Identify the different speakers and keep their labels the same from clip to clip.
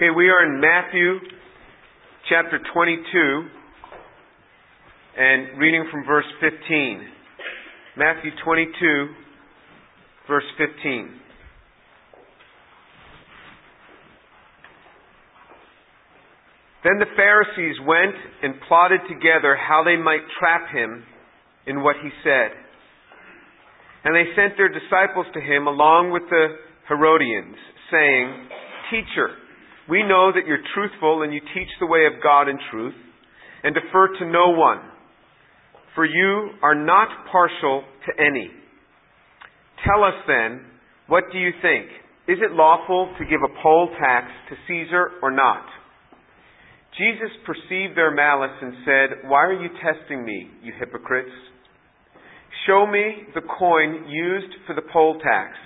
Speaker 1: Okay, we are in Matthew chapter 22 and reading from verse 15. Matthew 22, verse 15. Then the Pharisees went and plotted together how they might trap him in what he said. And they sent their disciples to him along with the Herodians, saying, Teacher, we know that you're truthful and you teach the way of God in truth, and defer to no one, for you are not partial to any. Tell us then, what do you think? Is it lawful to give a poll tax to Caesar or not? Jesus perceived their malice and said, Why are you testing me, you hypocrites? Show me the coin used for the poll tax.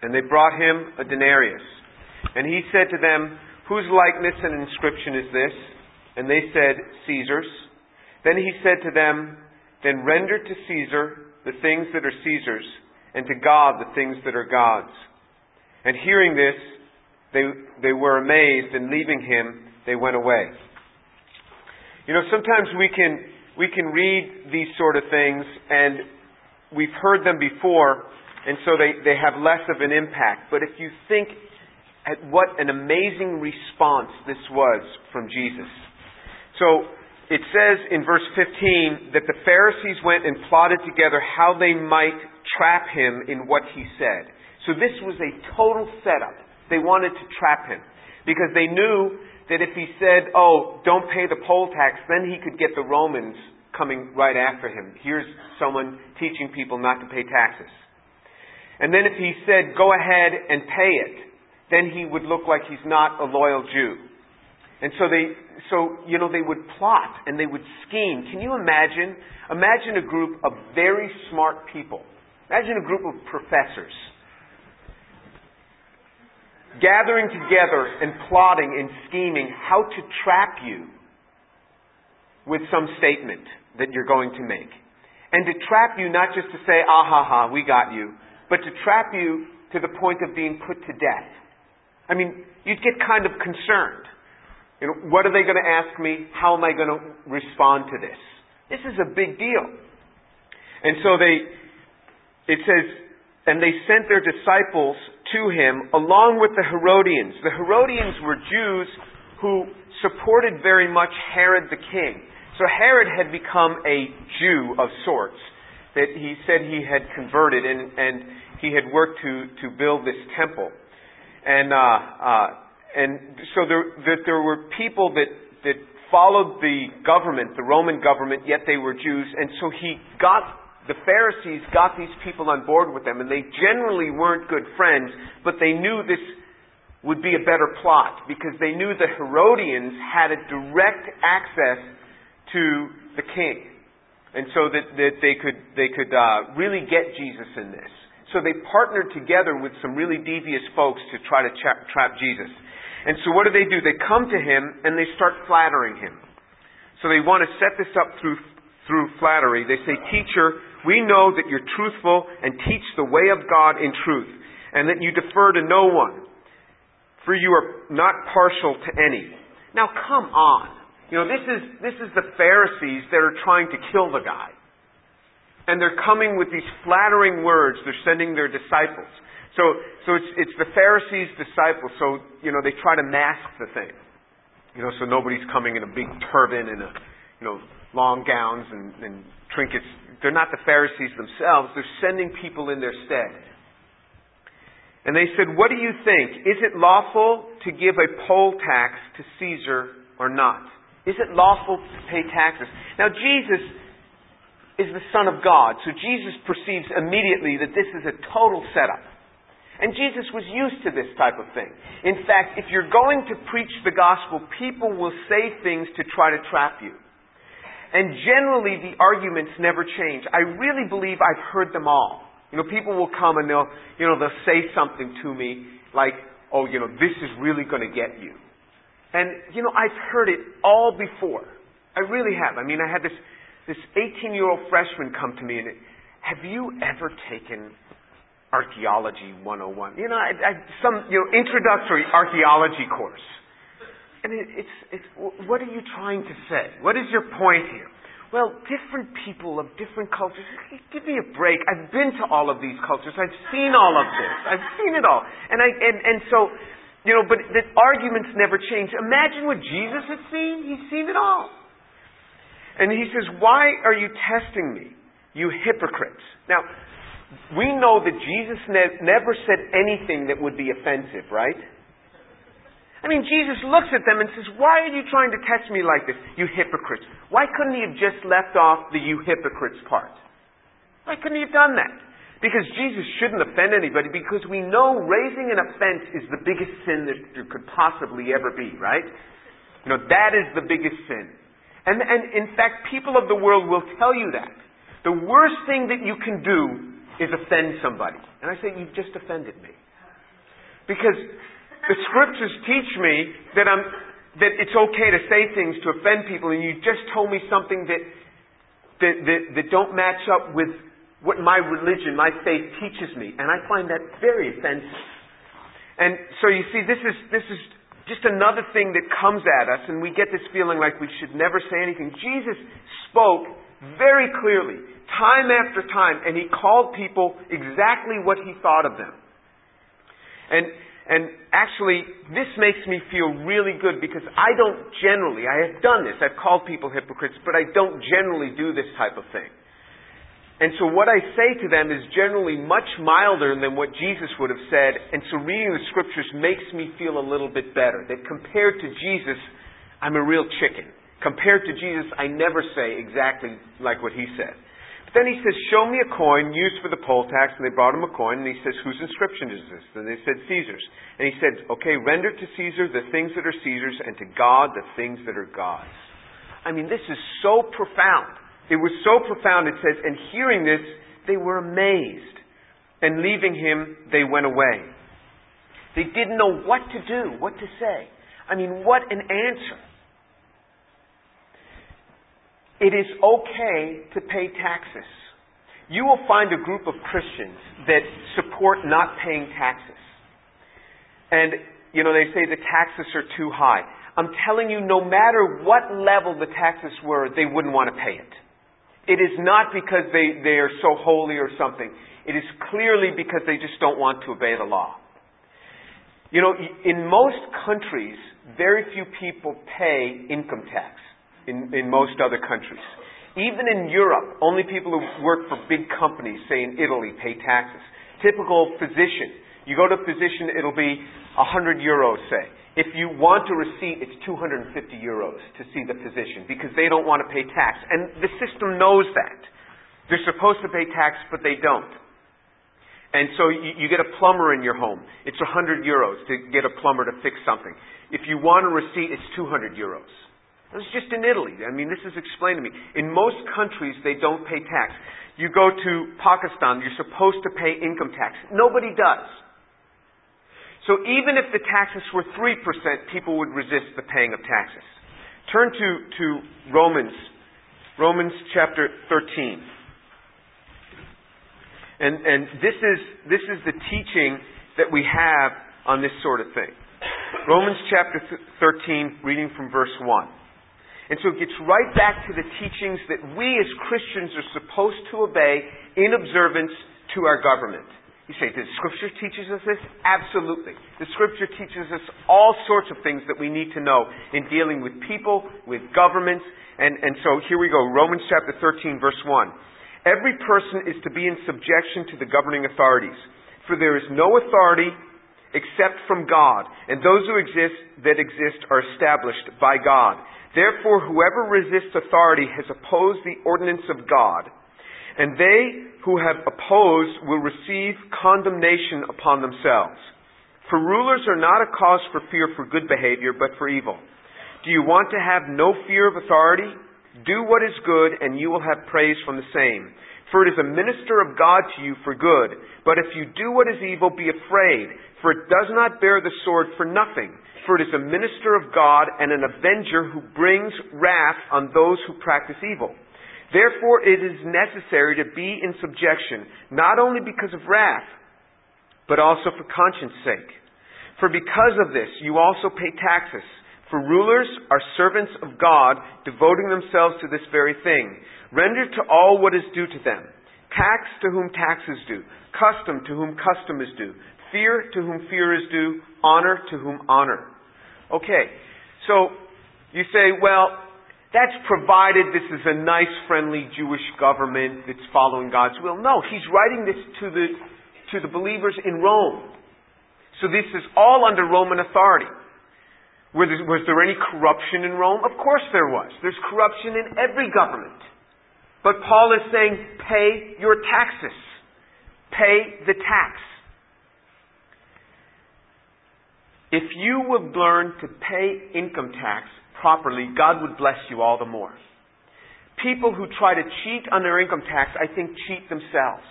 Speaker 1: And they brought him a denarius. And he said to them, Whose likeness and inscription is this? And they said, Caesar's. Then he said to them, Then render to Caesar the things that are Caesar's, and to God the things that are God's. And hearing this, they, they were amazed, and leaving him, they went away. You know, sometimes we can, we can read these sort of things, and we've heard them before, and so they, they have less of an impact. But if you think at what an amazing response this was from Jesus. So it says in verse 15 that the Pharisees went and plotted together how they might trap him in what he said. So this was a total setup. They wanted to trap him because they knew that if he said, "Oh, don't pay the poll tax," then he could get the Romans coming right after him. Here's someone teaching people not to pay taxes. And then if he said, "Go ahead and pay it," then he would look like he's not a loyal Jew. And so they, so, you know, they would plot and they would scheme. Can you imagine? Imagine a group of very smart people. Imagine a group of professors gathering together and plotting and scheming how to trap you with some statement that you're going to make. And to trap you not just to say, ah ha ha, we got you, but to trap you to the point of being put to death. I mean, you'd get kind of concerned. You know, what are they going to ask me? How am I going to respond to this? This is a big deal. And so they, it says, and they sent their disciples to him along with the Herodians. The Herodians were Jews who supported very much Herod the king. So Herod had become a Jew of sorts that he said he had converted and, and he had worked to, to build this temple and uh, uh, and so there that there were people that that followed the government, the Roman government, yet they were Jews, and so he got the Pharisees got these people on board with them, and they generally weren't good friends, but they knew this would be a better plot because they knew the Herodians had a direct access to the king, and so that, that they could they could uh, really get Jesus in this. So they partnered together with some really devious folks to try to tra- trap Jesus. And so what do they do? They come to him and they start flattering him. So they want to set this up through, through flattery. They say, Teacher, we know that you're truthful and teach the way of God in truth, and that you defer to no one, for you are not partial to any. Now come on. You know, this is, this is the Pharisees that are trying to kill the guy and they're coming with these flattering words. They're sending their disciples. So, so it's, it's the Pharisees' disciples. So, you know, they try to mask the thing. You know, so nobody's coming in a big turban and a, you know, long gowns and, and trinkets. They're not the Pharisees themselves. They're sending people in their stead. And they said, What do you think? Is it lawful to give a poll tax to Caesar or not? Is it lawful to pay taxes? Now, Jesus is the Son of God. So Jesus perceives immediately that this is a total setup. And Jesus was used to this type of thing. In fact, if you're going to preach the gospel, people will say things to try to trap you. And generally, the arguments never change. I really believe I've heard them all. You know, people will come and they'll, you know, they'll say something to me like, oh, you know, this is really going to get you. And, you know, I've heard it all before. I really have. I mean, I had this this 18 year old freshman come to me and have you ever taken archaeology 101. You know, I, I, some you know introductory archaeology course. And it, it's, it's, what are you trying to say? What is your point here? Well, different people of different cultures. Give me a break. I've been to all of these cultures. I've seen all of this. I've seen it all. And I and, and so, you know, but the arguments never change. Imagine what Jesus had seen. He's seen it all. And he says, Why are you testing me, you hypocrites? Now, we know that Jesus ne- never said anything that would be offensive, right? I mean, Jesus looks at them and says, Why are you trying to test me like this, you hypocrites? Why couldn't he have just left off the you hypocrites part? Why couldn't he have done that? Because Jesus shouldn't offend anybody because we know raising an offense is the biggest sin that there could possibly ever be, right? You know, that is the biggest sin. And, and in fact, people of the world will tell you that. The worst thing that you can do is offend somebody. And I say, You've just offended me. Because the scriptures teach me that I'm that it's okay to say things to offend people, and you just told me something that that that, that don't match up with what my religion, my faith teaches me, and I find that very offensive. And so you see, this is this is just another thing that comes at us, and we get this feeling like we should never say anything. Jesus spoke very clearly, time after time, and he called people exactly what he thought of them. And and actually, this makes me feel really good because I don't generally, I have done this, I've called people hypocrites, but I don't generally do this type of thing. And so what I say to them is generally much milder than what Jesus would have said, and so reading the scriptures makes me feel a little bit better. That compared to Jesus, I'm a real chicken. Compared to Jesus, I never say exactly like what he said. But then he says, Show me a coin used for the poll tax. And they brought him a coin. And he says, Whose inscription is this? And they said, Caesar's. And he said, Okay, render to Caesar the things that are Caesar's, and to God the things that are God's. I mean, this is so profound. It was so profound, it says, and hearing this, they were amazed. And leaving him, they went away. They didn't know what to do, what to say. I mean, what an answer. It is okay to pay taxes. You will find a group of Christians that support not paying taxes. And, you know, they say the taxes are too high. I'm telling you, no matter what level the taxes were, they wouldn't want to pay it. It is not because they, they are so holy or something. It is clearly because they just don't want to obey the law. You know, in most countries, very few people pay income tax in, in most other countries. Even in Europe, only people who work for big companies, say in Italy, pay taxes. Typical physician. You go to a physician, it'll be 100 euros, say. If you want a receipt, it's 250 euros to see the physician because they don't want to pay tax. And the system knows that. They're supposed to pay tax, but they don't. And so you, you get a plumber in your home. It's 100 euros to get a plumber to fix something. If you want a receipt, it's 200 euros. This is just in Italy. I mean, this is explained to me. In most countries, they don't pay tax. You go to Pakistan, you're supposed to pay income tax. Nobody does. So even if the taxes were 3%, people would resist the paying of taxes. Turn to, to Romans, Romans chapter 13. And, and this, is, this is the teaching that we have on this sort of thing. Romans chapter 13, reading from verse 1. And so it gets right back to the teachings that we as Christians are supposed to obey in observance to our government. You say, the Scripture teaches us this? Absolutely. The Scripture teaches us all sorts of things that we need to know in dealing with people, with governments, and, and so here we go. Romans chapter 13, verse 1. Every person is to be in subjection to the governing authorities, for there is no authority except from God, and those who exist that exist are established by God. Therefore, whoever resists authority has opposed the ordinance of God, and they who have opposed will receive condemnation upon themselves. For rulers are not a cause for fear for good behavior, but for evil. Do you want to have no fear of authority? Do what is good, and you will have praise from the same. For it is a minister of God to you for good. But if you do what is evil, be afraid, for it does not bear the sword for nothing for it is a minister of God and an avenger who brings wrath on those who practice evil. Therefore, it is necessary to be in subjection, not only because of wrath, but also for conscience sake. For because of this, you also pay taxes. For rulers are servants of God, devoting themselves to this very thing. Render to all what is due to them. Tax to whom tax is due. Custom to whom custom is due. Fear to whom fear is due. Honor to whom honor. Okay, so you say, well, that's provided this is a nice, friendly Jewish government that's following God's will. No, he's writing this to the, to the believers in Rome. So this is all under Roman authority. Was there, was there any corruption in Rome? Of course there was. There's corruption in every government. But Paul is saying, pay your taxes. Pay the tax. If you would learn to pay income tax properly, God would bless you all the more. People who try to cheat on their income tax, I think, cheat themselves.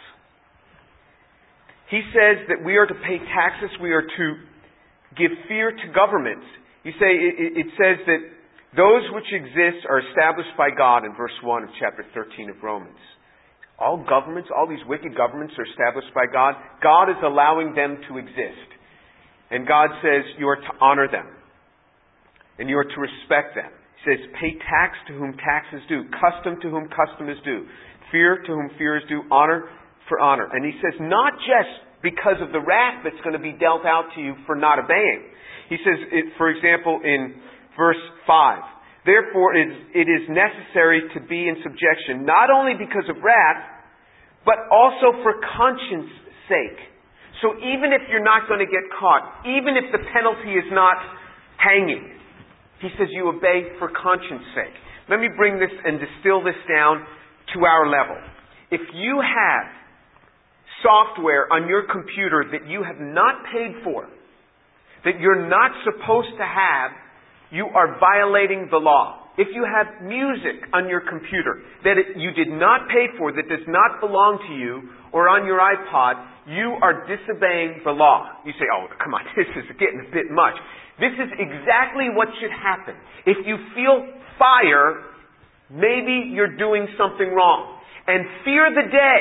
Speaker 1: He says that we are to pay taxes, we are to give fear to governments. You say, it, says that those which exist are established by God in verse 1 of chapter 13 of Romans. All governments, all these wicked governments are established by God. God is allowing them to exist. And God says you are to honor them. And you are to respect them. He says, pay tax to whom tax is due, custom to whom custom is due, fear to whom fear is due, honor for honor. And he says, not just because of the wrath that's going to be dealt out to you for not obeying. He says, it, for example, in verse 5, therefore it is, it is necessary to be in subjection, not only because of wrath, but also for conscience sake. So even if you're not going to get caught, even if the penalty is not hanging, he says you obey for conscience sake. Let me bring this and distill this down to our level. If you have software on your computer that you have not paid for, that you're not supposed to have, you are violating the law. If you have music on your computer that it, you did not pay for, that does not belong to you, or on your iPod, you are disobeying the law. You say, oh, come on, this is getting a bit much. This is exactly what should happen. If you feel fire, maybe you're doing something wrong. And fear the day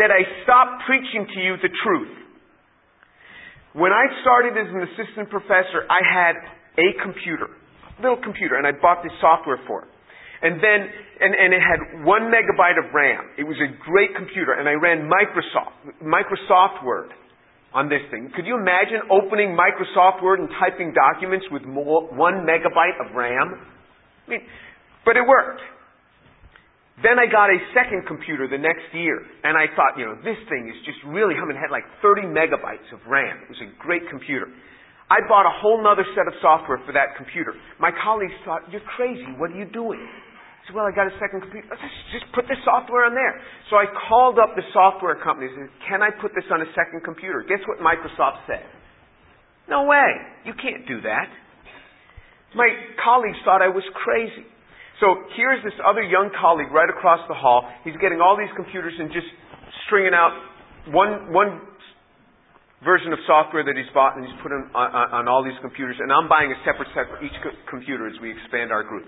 Speaker 1: that I stop preaching to you the truth. When I started as an assistant professor, I had a computer, a little computer, and I bought this software for it. And then, and, and it had one megabyte of RAM. It was a great computer, and I ran Microsoft, Microsoft Word on this thing. Could you imagine opening Microsoft Word and typing documents with more, one megabyte of RAM? I mean, but it worked. Then I got a second computer the next year, and I thought, you know, this thing is just really humming. It had like 30 megabytes of RAM. It was a great computer. I bought a whole other set of software for that computer. My colleagues thought, you're crazy. What are you doing? Said, well, I got a second computer. Let's just put the software on there. So I called up the software company and said, can I put this on a second computer? Guess what Microsoft said? No way. You can't do that. My colleagues thought I was crazy. So here's this other young colleague right across the hall. He's getting all these computers and just stringing out one, one version of software that he's bought and he's put on, on, on all these computers. And I'm buying a separate set for each co- computer as we expand our group.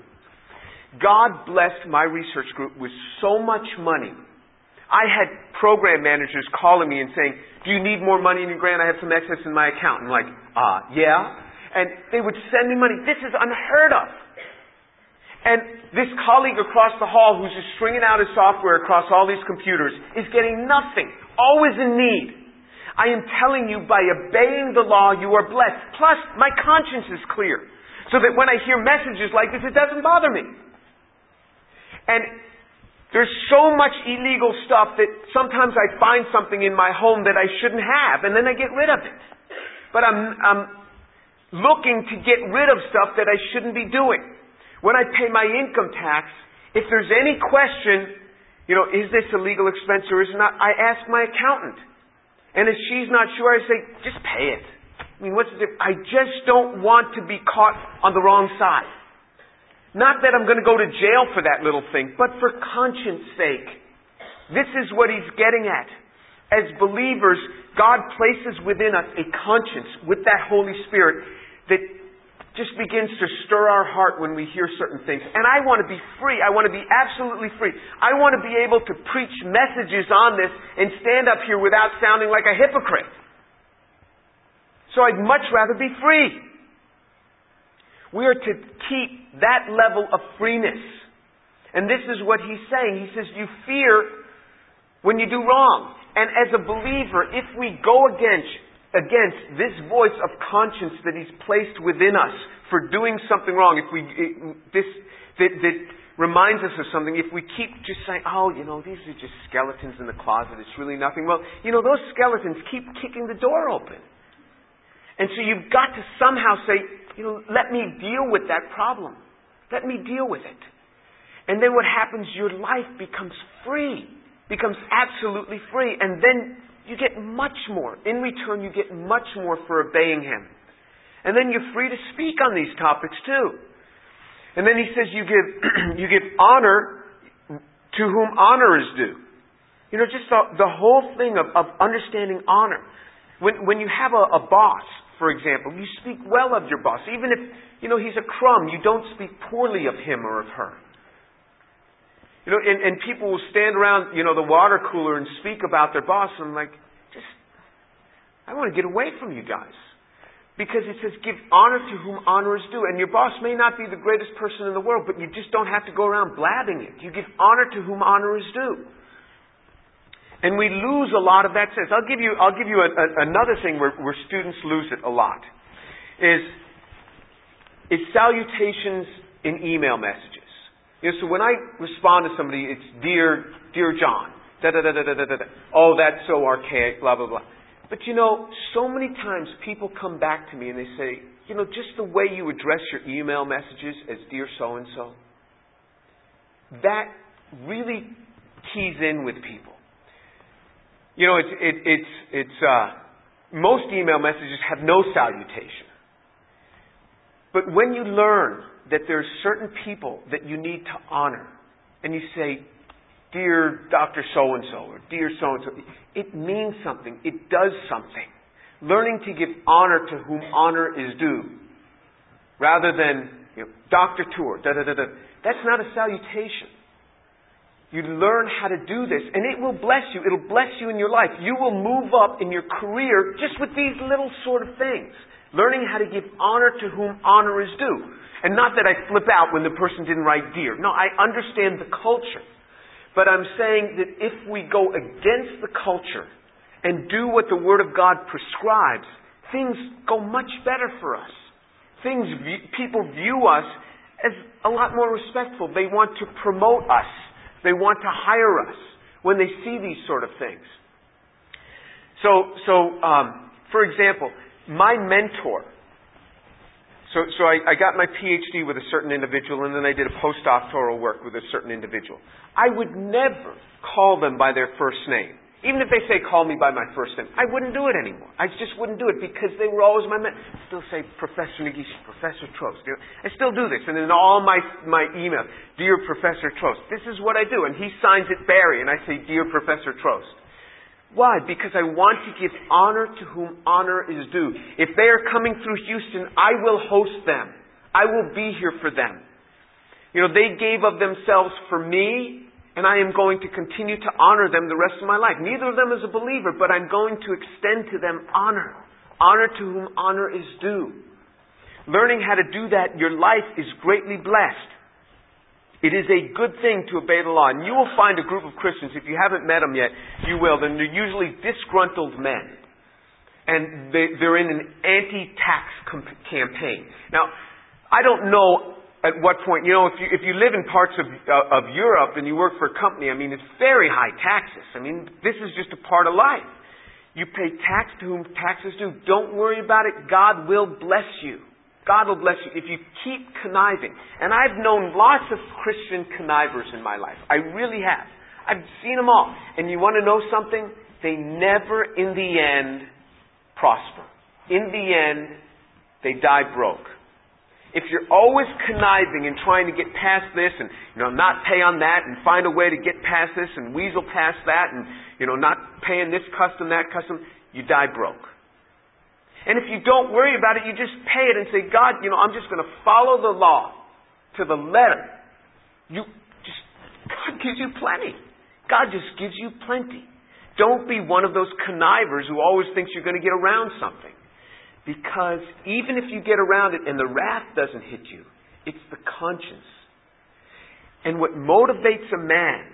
Speaker 1: God blessed my research group with so much money. I had program managers calling me and saying, do you need more money in your grant? I have some excess in my account. I'm like, uh, yeah. And they would send me money. This is unheard of. And this colleague across the hall who's just stringing out his software across all these computers is getting nothing, always in need. I am telling you, by obeying the law, you are blessed. Plus, my conscience is clear. So that when I hear messages like this, it doesn't bother me. And there's so much illegal stuff that sometimes I find something in my home that I shouldn't have, and then I get rid of it. But I'm, I'm looking to get rid of stuff that I shouldn't be doing. When I pay my income tax, if there's any question, you know, is this a legal expense or is it not, I ask my accountant. And if she's not sure, I say, just pay it. I mean, what's the difference? I just don't want to be caught on the wrong side. Not that I'm going to go to jail for that little thing, but for conscience sake. This is what he's getting at. As believers, God places within us a conscience with that Holy Spirit that just begins to stir our heart when we hear certain things. And I want to be free. I want to be absolutely free. I want to be able to preach messages on this and stand up here without sounding like a hypocrite. So I'd much rather be free. We are to keep that level of freeness. And this is what he's saying. He says, You fear when you do wrong. And as a believer, if we go against, against this voice of conscience that he's placed within us for doing something wrong, if we, it, this, that, that reminds us of something, if we keep just saying, oh, you know, these are just skeletons in the closet, it's really nothing, well, you know, those skeletons keep kicking the door open. And so you've got to somehow say, you know, let me deal with that problem. Let me deal with it. And then what happens, your life becomes free becomes absolutely free. And then you get much more. In return, you get much more for obeying Him. And then you're free to speak on these topics too. And then he says you give, you give honor to whom honor is due. You know, just the, the whole thing of, of understanding honor. When, when you have a, a boss, for example, you speak well of your boss. Even if, you know, he's a crumb, you don't speak poorly of him or of her. You know, and, and people will stand around, you know, the water cooler and speak about their boss. And I'm like, just, I want to get away from you guys. Because it says, give honor to whom honor is due. And your boss may not be the greatest person in the world, but you just don't have to go around blabbing it. You give honor to whom honor is due. And we lose a lot of that sense. I'll give you, I'll give you a, a, another thing where, where students lose it a lot. Is, is salutations in email messages. You know, so when I respond to somebody, it's dear, dear John. Da da da da da da da. Oh, that's so archaic. Blah blah blah. But you know, so many times people come back to me and they say, you know, just the way you address your email messages as dear so and so, that really keys in with people. You know, it's it, it's it's uh, most email messages have no salutation. But when you learn that there's certain people that you need to honor, and you say, Dear Dr. So and so, or Dear so and so, it means something. It does something. Learning to give honor to whom honor is due, rather than, you know, Dr. Tour, da da da da. That's not a salutation. You learn how to do this, and it will bless you. It'll bless you in your life. You will move up in your career just with these little sort of things. Learning how to give honor to whom honor is due. And not that I flip out when the person didn't write dear. No, I understand the culture. But I'm saying that if we go against the culture and do what the Word of God prescribes, things go much better for us. Things, people view us as a lot more respectful. They want to promote us. They want to hire us when they see these sort of things. So, so um, for example, my mentor, so, so I, I got my PhD with a certain individual, and then I did a postdoctoral work with a certain individual. I would never call them by their first name. Even if they say, call me by my first name, I wouldn't do it anymore. I just wouldn't do it because they were always my men. I still say Professor Negishi, Professor Trost. I still do this. And in all my, my emails, Dear Professor Trost, this is what I do. And he signs it Barry, and I say, Dear Professor Trost. Why? Because I want to give honor to whom honor is due. If they are coming through Houston, I will host them. I will be here for them. You know, they gave of themselves for me, and I am going to continue to honor them the rest of my life. Neither of them is a believer, but I'm going to extend to them honor. Honor to whom honor is due. Learning how to do that, your life is greatly blessed. It is a good thing to obey the law. And you will find a group of Christians, if you haven't met them yet, you will. Then they're usually disgruntled men. And they, are in an anti-tax comp- campaign. Now, I don't know at what point, you know, if you, if you live in parts of, uh, of Europe and you work for a company, I mean, it's very high taxes. I mean, this is just a part of life. You pay tax to whom taxes due. Don't worry about it. God will bless you. God will bless you if you keep conniving. And I've known lots of Christian connivers in my life. I really have. I've seen them all. And you want to know something? They never, in the end, prosper. In the end, they die broke. If you're always conniving and trying to get past this and, you know, not pay on that and find a way to get past this and weasel past that and, you know, not paying this custom, that custom, you die broke. And if you don't worry about it, you just pay it and say, God, you know, I'm just going to follow the law to the letter. You just, God gives you plenty. God just gives you plenty. Don't be one of those connivers who always thinks you're going to get around something. Because even if you get around it and the wrath doesn't hit you, it's the conscience. And what motivates a man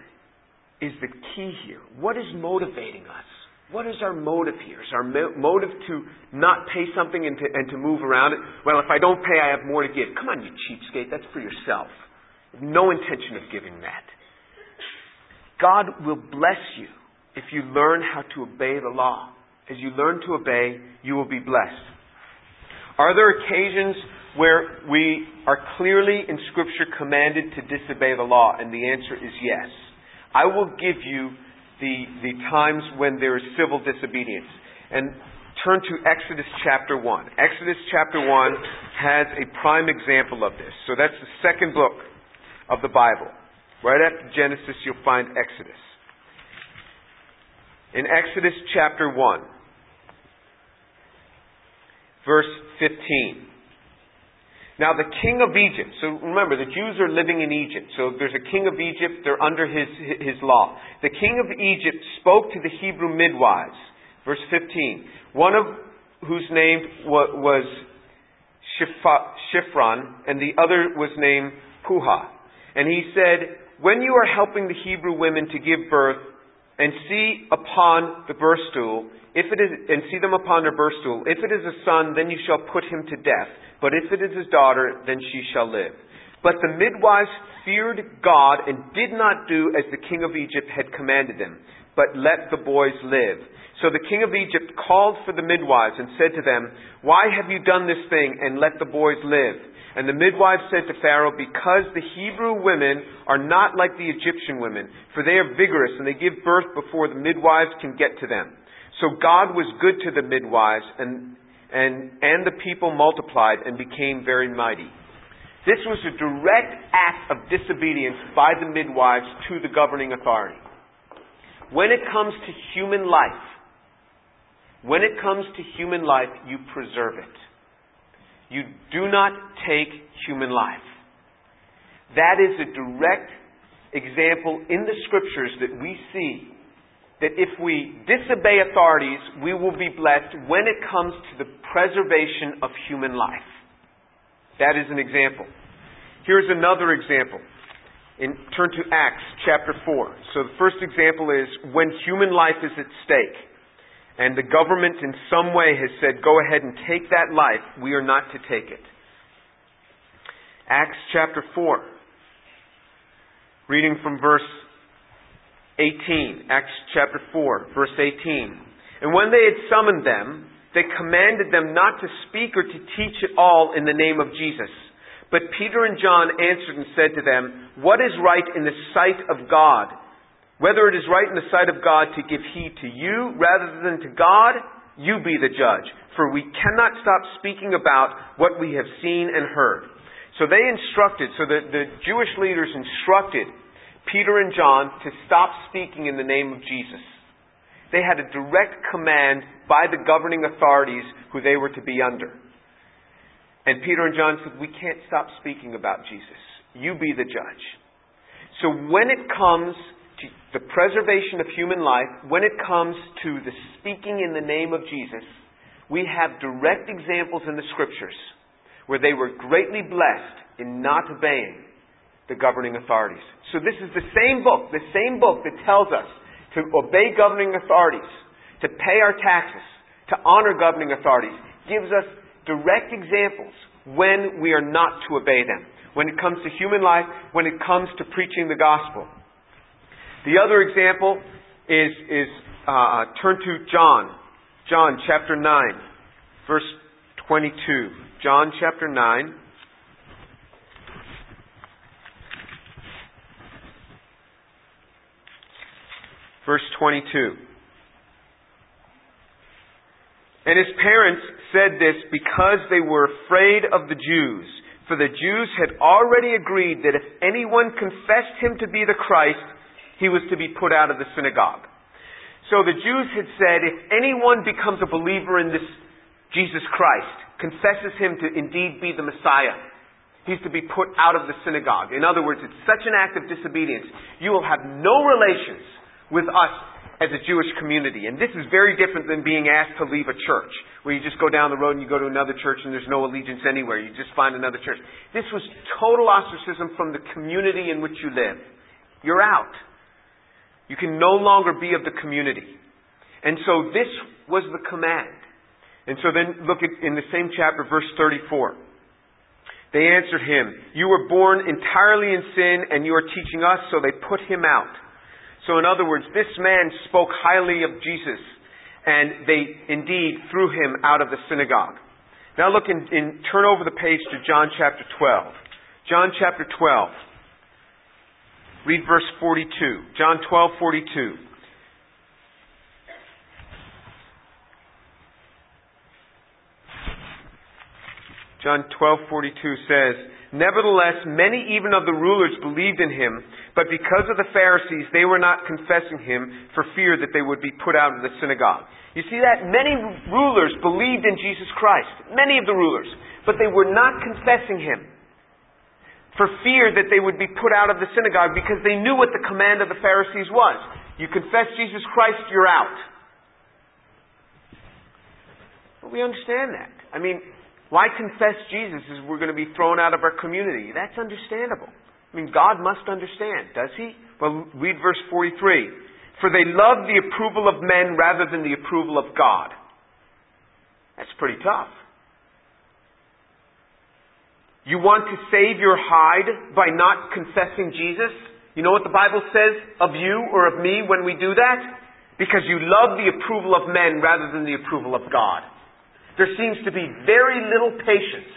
Speaker 1: is the key here. What is motivating us? What is our motive here? Is our mo- motive to not pay something and to, and to move around it? Well, if I don't pay, I have more to give. Come on, you cheapskate. That's for yourself. No intention of giving that. God will bless you if you learn how to obey the law. As you learn to obey, you will be blessed. Are there occasions where we are clearly in Scripture commanded to disobey the law? And the answer is yes. I will give you the, the times when there is civil disobedience. And turn to Exodus chapter 1. Exodus chapter 1 has a prime example of this. So that's the second book of the Bible. Right after Genesis, you'll find Exodus. In Exodus chapter 1, verse 15. Now the king of Egypt, so remember the Jews are living in Egypt. So there's a king of Egypt, they're under his, his law. The king of Egypt spoke to the Hebrew midwives. Verse 15. One of whose name was Shiphrah, and the other was named Puah. And he said, When you are helping the Hebrew women to give birth, and see upon the birth stool, if it is, and see them upon their birth stool, if it is a son, then you shall put him to death but if it is his daughter, then she shall live. But the midwives feared God and did not do as the king of Egypt had commanded them, but let the boys live. So the king of Egypt called for the midwives and said to them, Why have you done this thing and let the boys live? And the midwives said to Pharaoh, Because the Hebrew women are not like the Egyptian women, for they are vigorous and they give birth before the midwives can get to them. So God was good to the midwives, and and, and the people multiplied and became very mighty. This was a direct act of disobedience by the midwives to the governing authority. When it comes to human life, when it comes to human life, you preserve it. You do not take human life. That is a direct example in the scriptures that we see that if we disobey authorities, we will be blessed when it comes to the preservation of human life. That is an example. Here's another example. In, turn to Acts chapter 4. So the first example is when human life is at stake and the government in some way has said, go ahead and take that life, we are not to take it. Acts chapter 4. Reading from verse 18, Acts chapter 4, verse 18. And when they had summoned them, they commanded them not to speak or to teach at all in the name of Jesus. But Peter and John answered and said to them, What is right in the sight of God? Whether it is right in the sight of God to give heed to you rather than to God, you be the judge. For we cannot stop speaking about what we have seen and heard. So they instructed, so the, the Jewish leaders instructed Peter and John to stop speaking in the name of Jesus. They had a direct command by the governing authorities who they were to be under. And Peter and John said, We can't stop speaking about Jesus. You be the judge. So when it comes to the preservation of human life, when it comes to the speaking in the name of Jesus, we have direct examples in the scriptures where they were greatly blessed in not obeying the governing authorities. So this is the same book, the same book that tells us to obey governing authorities, to pay our taxes, to honor governing authorities, gives us direct examples when we are not to obey them. When it comes to human life, when it comes to preaching the gospel. The other example is, is uh, turn to John, John chapter 9, verse 22. John chapter 9. Verse 22. And his parents said this because they were afraid of the Jews. For the Jews had already agreed that if anyone confessed him to be the Christ, he was to be put out of the synagogue. So the Jews had said, if anyone becomes a believer in this Jesus Christ, confesses him to indeed be the Messiah, he's to be put out of the synagogue. In other words, it's such an act of disobedience. You will have no relations with us as a Jewish community. And this is very different than being asked to leave a church, where you just go down the road and you go to another church and there's no allegiance anywhere. You just find another church. This was total ostracism from the community in which you live. You're out. You can no longer be of the community. And so this was the command. And so then look at in the same chapter, verse 34. They answered him, You were born entirely in sin and you are teaching us, so they put him out. So, in other words, this man spoke highly of Jesus, and they indeed threw him out of the synagogue. Now, look in turn over the page to John chapter 12. John chapter 12. Read verse 42. John 12, 42. John 12:42 says, Nevertheless, many even of the rulers believed in him, but because of the Pharisees, they were not confessing him for fear that they would be put out of the synagogue. You see that? Many rulers believed in Jesus Christ. Many of the rulers. But they were not confessing him for fear that they would be put out of the synagogue because they knew what the command of the Pharisees was. You confess Jesus Christ, you're out. But we understand that. I mean, why confess Jesus as we're going to be thrown out of our community? That's understandable. I mean, God must understand, does He? Well, read verse 43. For they love the approval of men rather than the approval of God. That's pretty tough. You want to save your hide by not confessing Jesus? You know what the Bible says of you or of me when we do that? Because you love the approval of men rather than the approval of God there seems to be very little patience,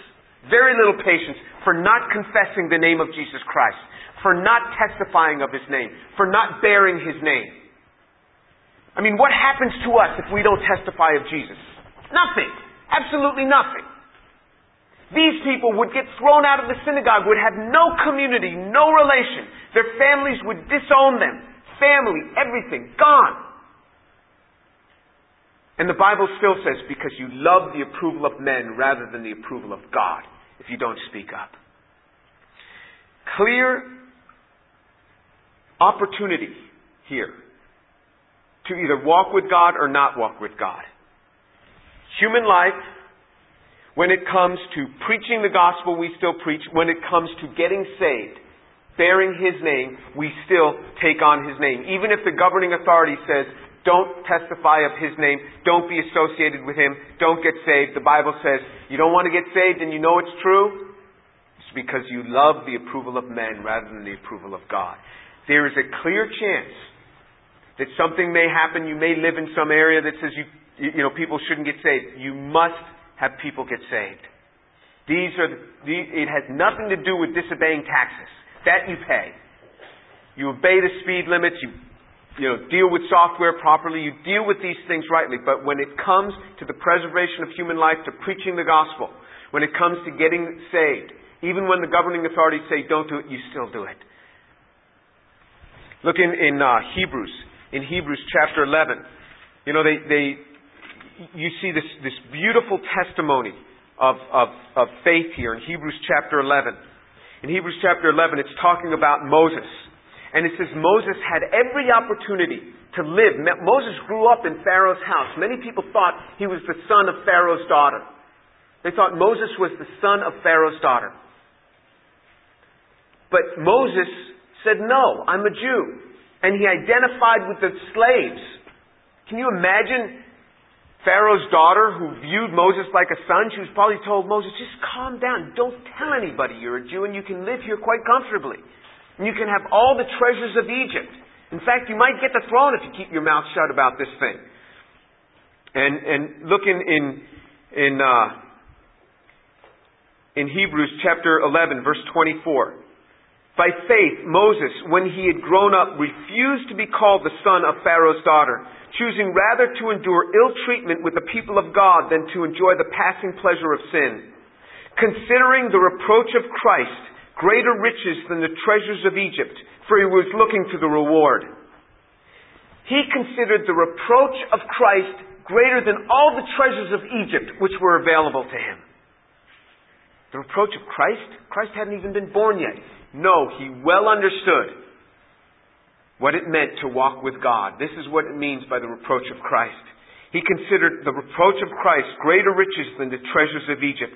Speaker 1: very little patience for not confessing the name of Jesus Christ, for not testifying of His name, for not bearing His name. I mean, what happens to us if we don't testify of Jesus? Nothing. Absolutely nothing. These people would get thrown out of the synagogue, would have no community, no relation. Their families would disown them. Family, everything, gone. And the Bible still says, because you love the approval of men rather than the approval of God, if you don't speak up. Clear opportunity here to either walk with God or not walk with God. Human life, when it comes to preaching the gospel, we still preach. When it comes to getting saved, bearing His name, we still take on His name. Even if the governing authority says, don't testify of his name. Don't be associated with him. Don't get saved. The Bible says you don't want to get saved and you know it's true. It's because you love the approval of men rather than the approval of God. There is a clear chance that something may happen. You may live in some area that says you, you know, people shouldn't get saved. You must have people get saved. These are, the, it has nothing to do with disobeying taxes. That you pay. You obey the speed limits, you you know, deal with software properly, you deal with these things rightly. But when it comes to the preservation of human life, to preaching the gospel, when it comes to getting saved, even when the governing authorities say don't do it, you still do it. Look in, in uh, Hebrews, in Hebrews chapter 11. You know, they, they, you see this, this beautiful testimony of, of, of faith here in Hebrews chapter 11. In Hebrews chapter 11, it's talking about Moses. And it says Moses had every opportunity to live. Moses grew up in Pharaoh's house. Many people thought he was the son of Pharaoh's daughter. They thought Moses was the son of Pharaoh's daughter. But Moses said, No, I'm a Jew. And he identified with the slaves. Can you imagine Pharaoh's daughter who viewed Moses like a son? She was probably told Moses, Just calm down. Don't tell anybody you're a Jew and you can live here quite comfortably. And you can have all the treasures of Egypt. In fact, you might get the throne if you keep your mouth shut about this thing. And and look in in in uh, in Hebrews chapter 11, verse 24. By faith, Moses, when he had grown up, refused to be called the son of Pharaoh's daughter, choosing rather to endure ill treatment with the people of God than to enjoy the passing pleasure of sin. Considering the reproach of Christ greater riches than the treasures of Egypt, for he was looking to the reward. He considered the reproach of Christ greater than all the treasures of Egypt which were available to him. The reproach of Christ? Christ hadn't even been born yet. No, he well understood what it meant to walk with God. This is what it means by the reproach of Christ. He considered the reproach of Christ greater riches than the treasures of Egypt.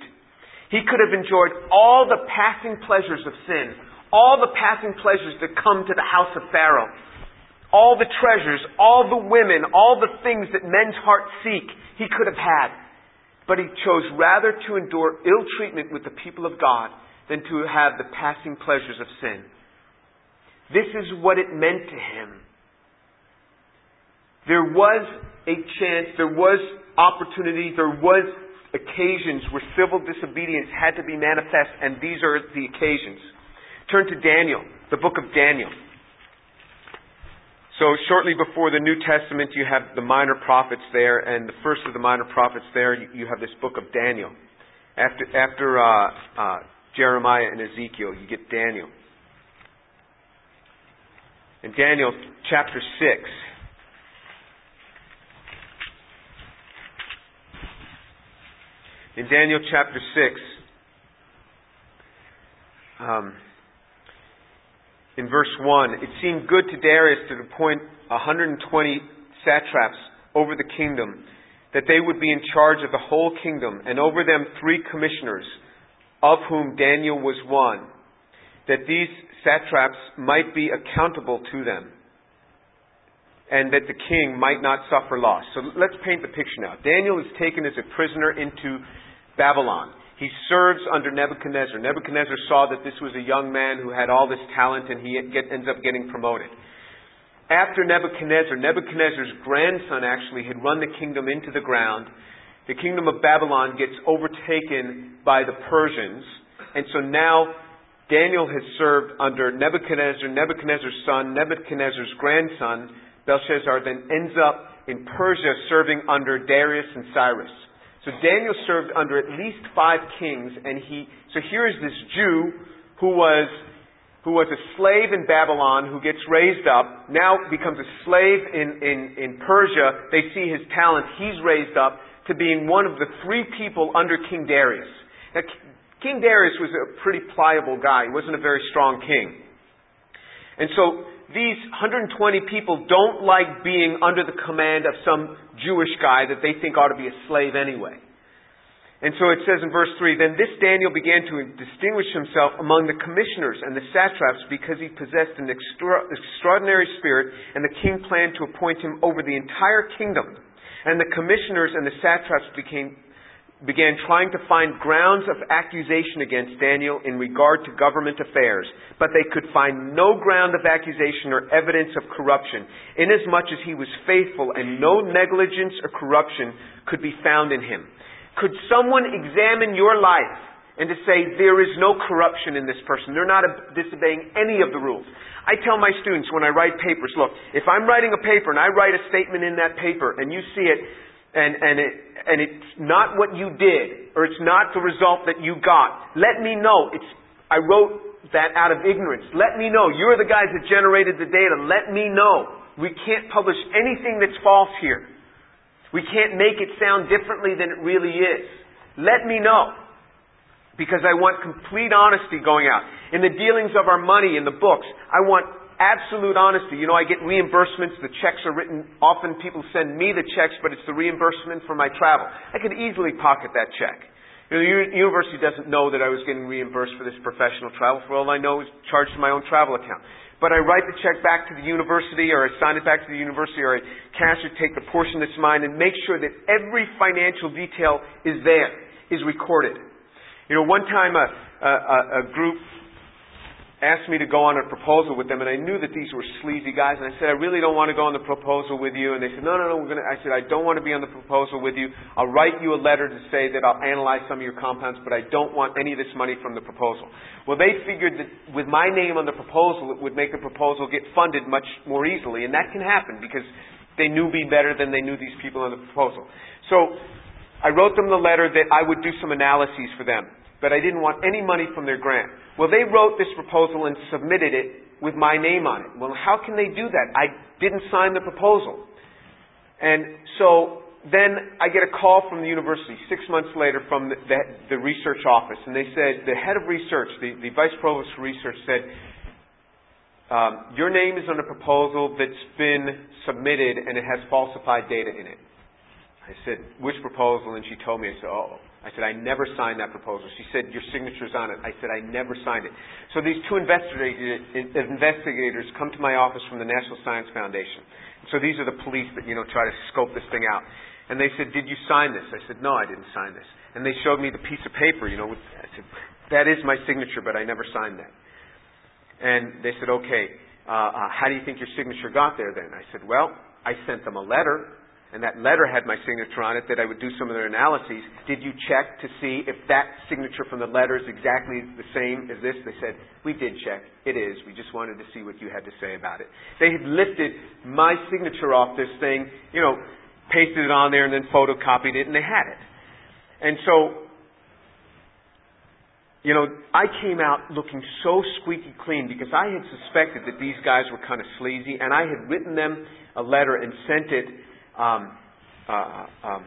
Speaker 1: He could have enjoyed all the passing pleasures of sin, all the passing pleasures that come to the house of Pharaoh, all the treasures, all the women, all the things that men's hearts seek, he could have had. But he chose rather to endure ill treatment with the people of God than to have the passing pleasures of sin. This is what it meant to him. There was a chance, there was opportunity, there was occasions where civil disobedience had to be manifest, and these are the occasions. Turn to Daniel, the book of Daniel. So shortly before the New Testament, you have the minor prophets there, and the first of the minor prophets there, you have this book of Daniel. After after uh, uh, Jeremiah and Ezekiel, you get Daniel. In Daniel chapter six. In Daniel chapter 6, um, in verse 1, it seemed good to Darius to appoint 120 satraps over the kingdom, that they would be in charge of the whole kingdom, and over them three commissioners, of whom Daniel was one, that these satraps might be accountable to them and that the king might not suffer loss. So let's paint the picture now. Daniel is taken as a prisoner into Babylon. He serves under Nebuchadnezzar. Nebuchadnezzar saw that this was a young man who had all this talent and he get, ends up getting promoted. After Nebuchadnezzar, Nebuchadnezzar's grandson actually had run the kingdom into the ground. The kingdom of Babylon gets overtaken by the Persians. And so now Daniel has served under Nebuchadnezzar, Nebuchadnezzar's son, Nebuchadnezzar's grandson, Belshazzar, then ends up in Persia serving under Darius and Cyrus. So Daniel served under at least five kings, and he. So here is this Jew who was who was a slave in Babylon, who gets raised up, now becomes a slave in, in, in Persia. They see his talent. He's raised up to being one of the three people under King Darius. Now, King Darius was a pretty pliable guy. He wasn't a very strong king. And so these 120 people don't like being under the command of some Jewish guy that they think ought to be a slave anyway. And so it says in verse 3 Then this Daniel began to distinguish himself among the commissioners and the satraps because he possessed an extra- extraordinary spirit, and the king planned to appoint him over the entire kingdom. And the commissioners and the satraps became began trying to find grounds of accusation against Daniel in regard to government affairs, but they could find no ground of accusation or evidence of corruption, inasmuch as he was faithful and no negligence or corruption could be found in him. Could someone examine your life and to say there is no corruption in this person? They're not disobeying any of the rules. I tell my students when I write papers, look, if I'm writing a paper and I write a statement in that paper and you see it and, and, it, and it's not what you did, or it's not the result that you got, let me know. It's, I wrote that out of ignorance. Let me know. You're the guys that generated the data. Let me know. We can't publish anything that's false here. We can't make it sound differently than it really is. Let me know. Because I want complete honesty going out. In the dealings of our money in the books, I want absolute honesty. You know, I get reimbursements. The checks are written. Often people send me the checks, but it's the reimbursement for my travel. I could easily pocket that check. You know, the university doesn't know that I was getting reimbursed for this professional travel. For all I know, it's charged to my own travel account. But I write the check back to the university, or I sign it back to the university, or I cash it, take the portion that's mine, and make sure that every financial detail is there, is recorded. You know, one time a, a, a group asked me to go on a proposal with them, and I knew that these were sleazy guys. And I said, I really don't want to go on the proposal with you. And they said, No, no, no. We're going to. I said, I don't want to be on the proposal with you. I'll write you a letter to say that I'll analyze some of your compounds, but I don't want any of this money from the proposal. Well, they figured that with my name on the proposal, it would make the proposal get funded much more easily, and that can happen because they knew me better than they knew these people on the proposal. So I wrote them the letter that I would do some analyses for them but I didn't want any money from their grant. Well, they wrote this proposal and submitted it with my name on it. Well, how can they do that? I didn't sign the proposal. And so then I get a call from the university six months later from the, the, the research office, and they said, the head of research, the, the vice provost for research said, um, your name is on a proposal that's been submitted and it has falsified data in it. I said, which proposal? And she told me, I said, oh. I said, I never signed that proposal. She said, your signature's on it. I said, I never signed it. So these two investigators come to my office from the National Science Foundation. So these are the police that, you know, try to scope this thing out. And they said, did you sign this? I said, no, I didn't sign this. And they showed me the piece of paper, you know, with, I said, that is my signature, but I never signed that. And they said, okay, uh, uh, how do you think your signature got there then? I said, well, I sent them a letter and that letter had my signature on it that I would do some of their analyses. Did you check to see if that signature from the letter is exactly the same as this? They said, we did check. It is. We just wanted to see what you had to say about it. They had lifted my signature off this thing, you know, pasted it on there and then photocopied it and they had it. And so, you know, I came out looking so squeaky clean because I had suspected that these guys were kind of sleazy and I had written them a letter and sent it um, uh, um,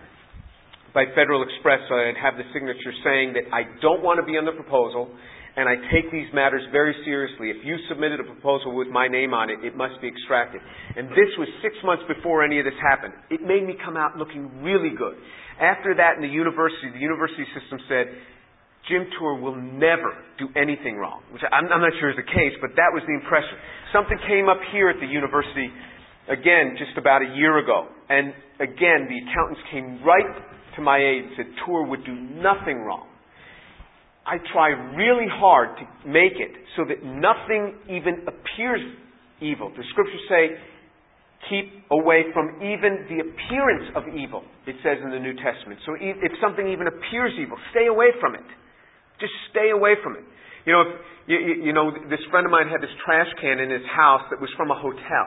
Speaker 1: by Federal Express so I'd have the signature saying that I don't want to be on the proposal and I take these matters very seriously. If you submitted a proposal with my name on it, it must be extracted. And this was six months before any of this happened. It made me come out looking really good. After that in the university, the university system said, Jim Tour will never do anything wrong, which I'm, I'm not sure is the case, but that was the impression. Something came up here at the university again just about a year ago. And again, the accountants came right to my aid and said Tour would do nothing wrong. I try really hard to make it so that nothing even appears evil. The scriptures say, keep away from even the appearance of evil, it says in the New Testament. So if something even appears evil, stay away from it. Just stay away from it. You know, if, you, you know, this friend of mine had this trash can in his house that was from a hotel.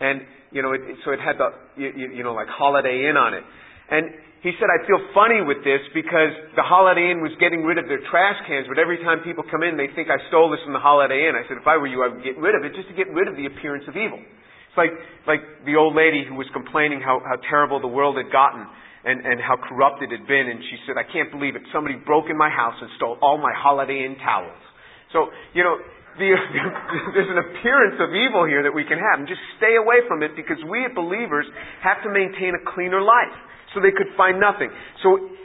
Speaker 1: And, you know, it, so it had the, you, you know, like Holiday Inn on it. And he said, I feel funny with this because the Holiday Inn was getting rid of their trash cans, but every time people come in, they think I stole this from the Holiday Inn. I said, if I were you, I would get rid of it just to get rid of the appearance of evil. It's like, like the old lady who was complaining how, how terrible the world had gotten and, and how corrupt it had been. And she said, I can't believe it. Somebody broke in my house and stole all my Holiday Inn towels. So, you know, the, there's an appearance of evil here that we can have. And just stay away from it because we as believers have to maintain a cleaner life. So they could find nothing. So,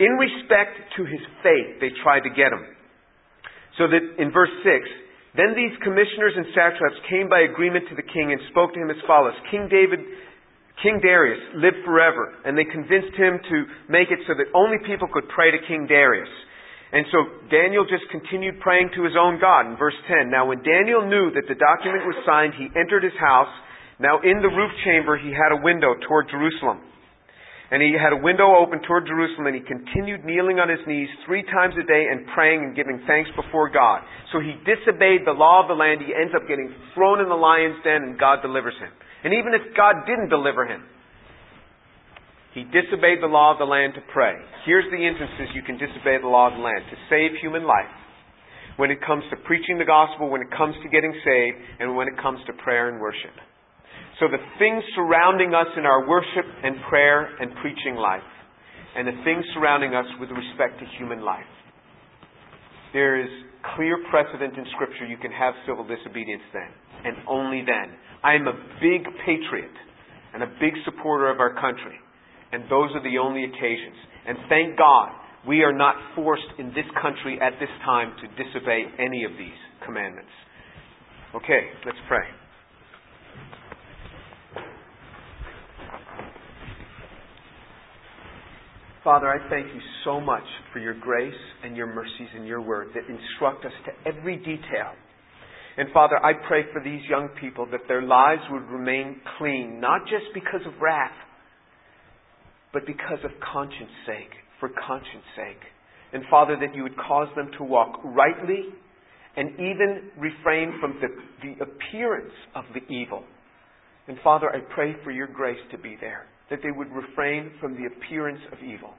Speaker 1: in respect to his faith, they tried to get him. So that in verse 6, then these commissioners and satraps came by agreement to the king and spoke to him as follows King David, King Darius lived forever, and they convinced him to make it so that only people could pray to King Darius. And so Daniel just continued praying to his own God in verse 10. Now when Daniel knew that the document was signed, he entered his house. Now in the roof chamber he had a window toward Jerusalem. And he had a window open toward Jerusalem and he continued kneeling on his knees three times a day and praying and giving thanks before God. So he disobeyed the law of the land. He ends up getting thrown in the lion's den and God delivers him. And even if God didn't deliver him, he disobeyed the law of the land to pray. Here's the instances you can disobey the law of the land to save human life. When it comes to preaching the gospel, when it comes to getting saved, and when it comes to prayer and worship. So the things surrounding us in our worship and prayer and preaching life, and the things surrounding us with respect to human life. There is clear precedent in Scripture you can have civil disobedience then, and only then. I am a big patriot and a big supporter of our country. And those are the only occasions. And thank God we are not forced in this country at this time to disobey any of these commandments. Okay, let's pray. Father, I thank you so much for your grace and your mercies and your word that instruct us to every detail. And Father, I pray for these young people that their lives would remain clean, not just because of wrath, but because of conscience sake, for conscience sake. And Father, that you would cause them to walk rightly and even refrain from the, the appearance of the evil. And Father, I pray for your grace to be there, that they would refrain from the appearance of evil.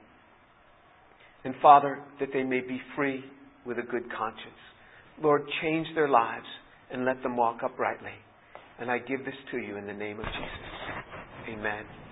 Speaker 1: And Father, that they may be free with a good conscience. Lord, change their lives and let them walk uprightly. And I give this to you in the name of Jesus. Amen.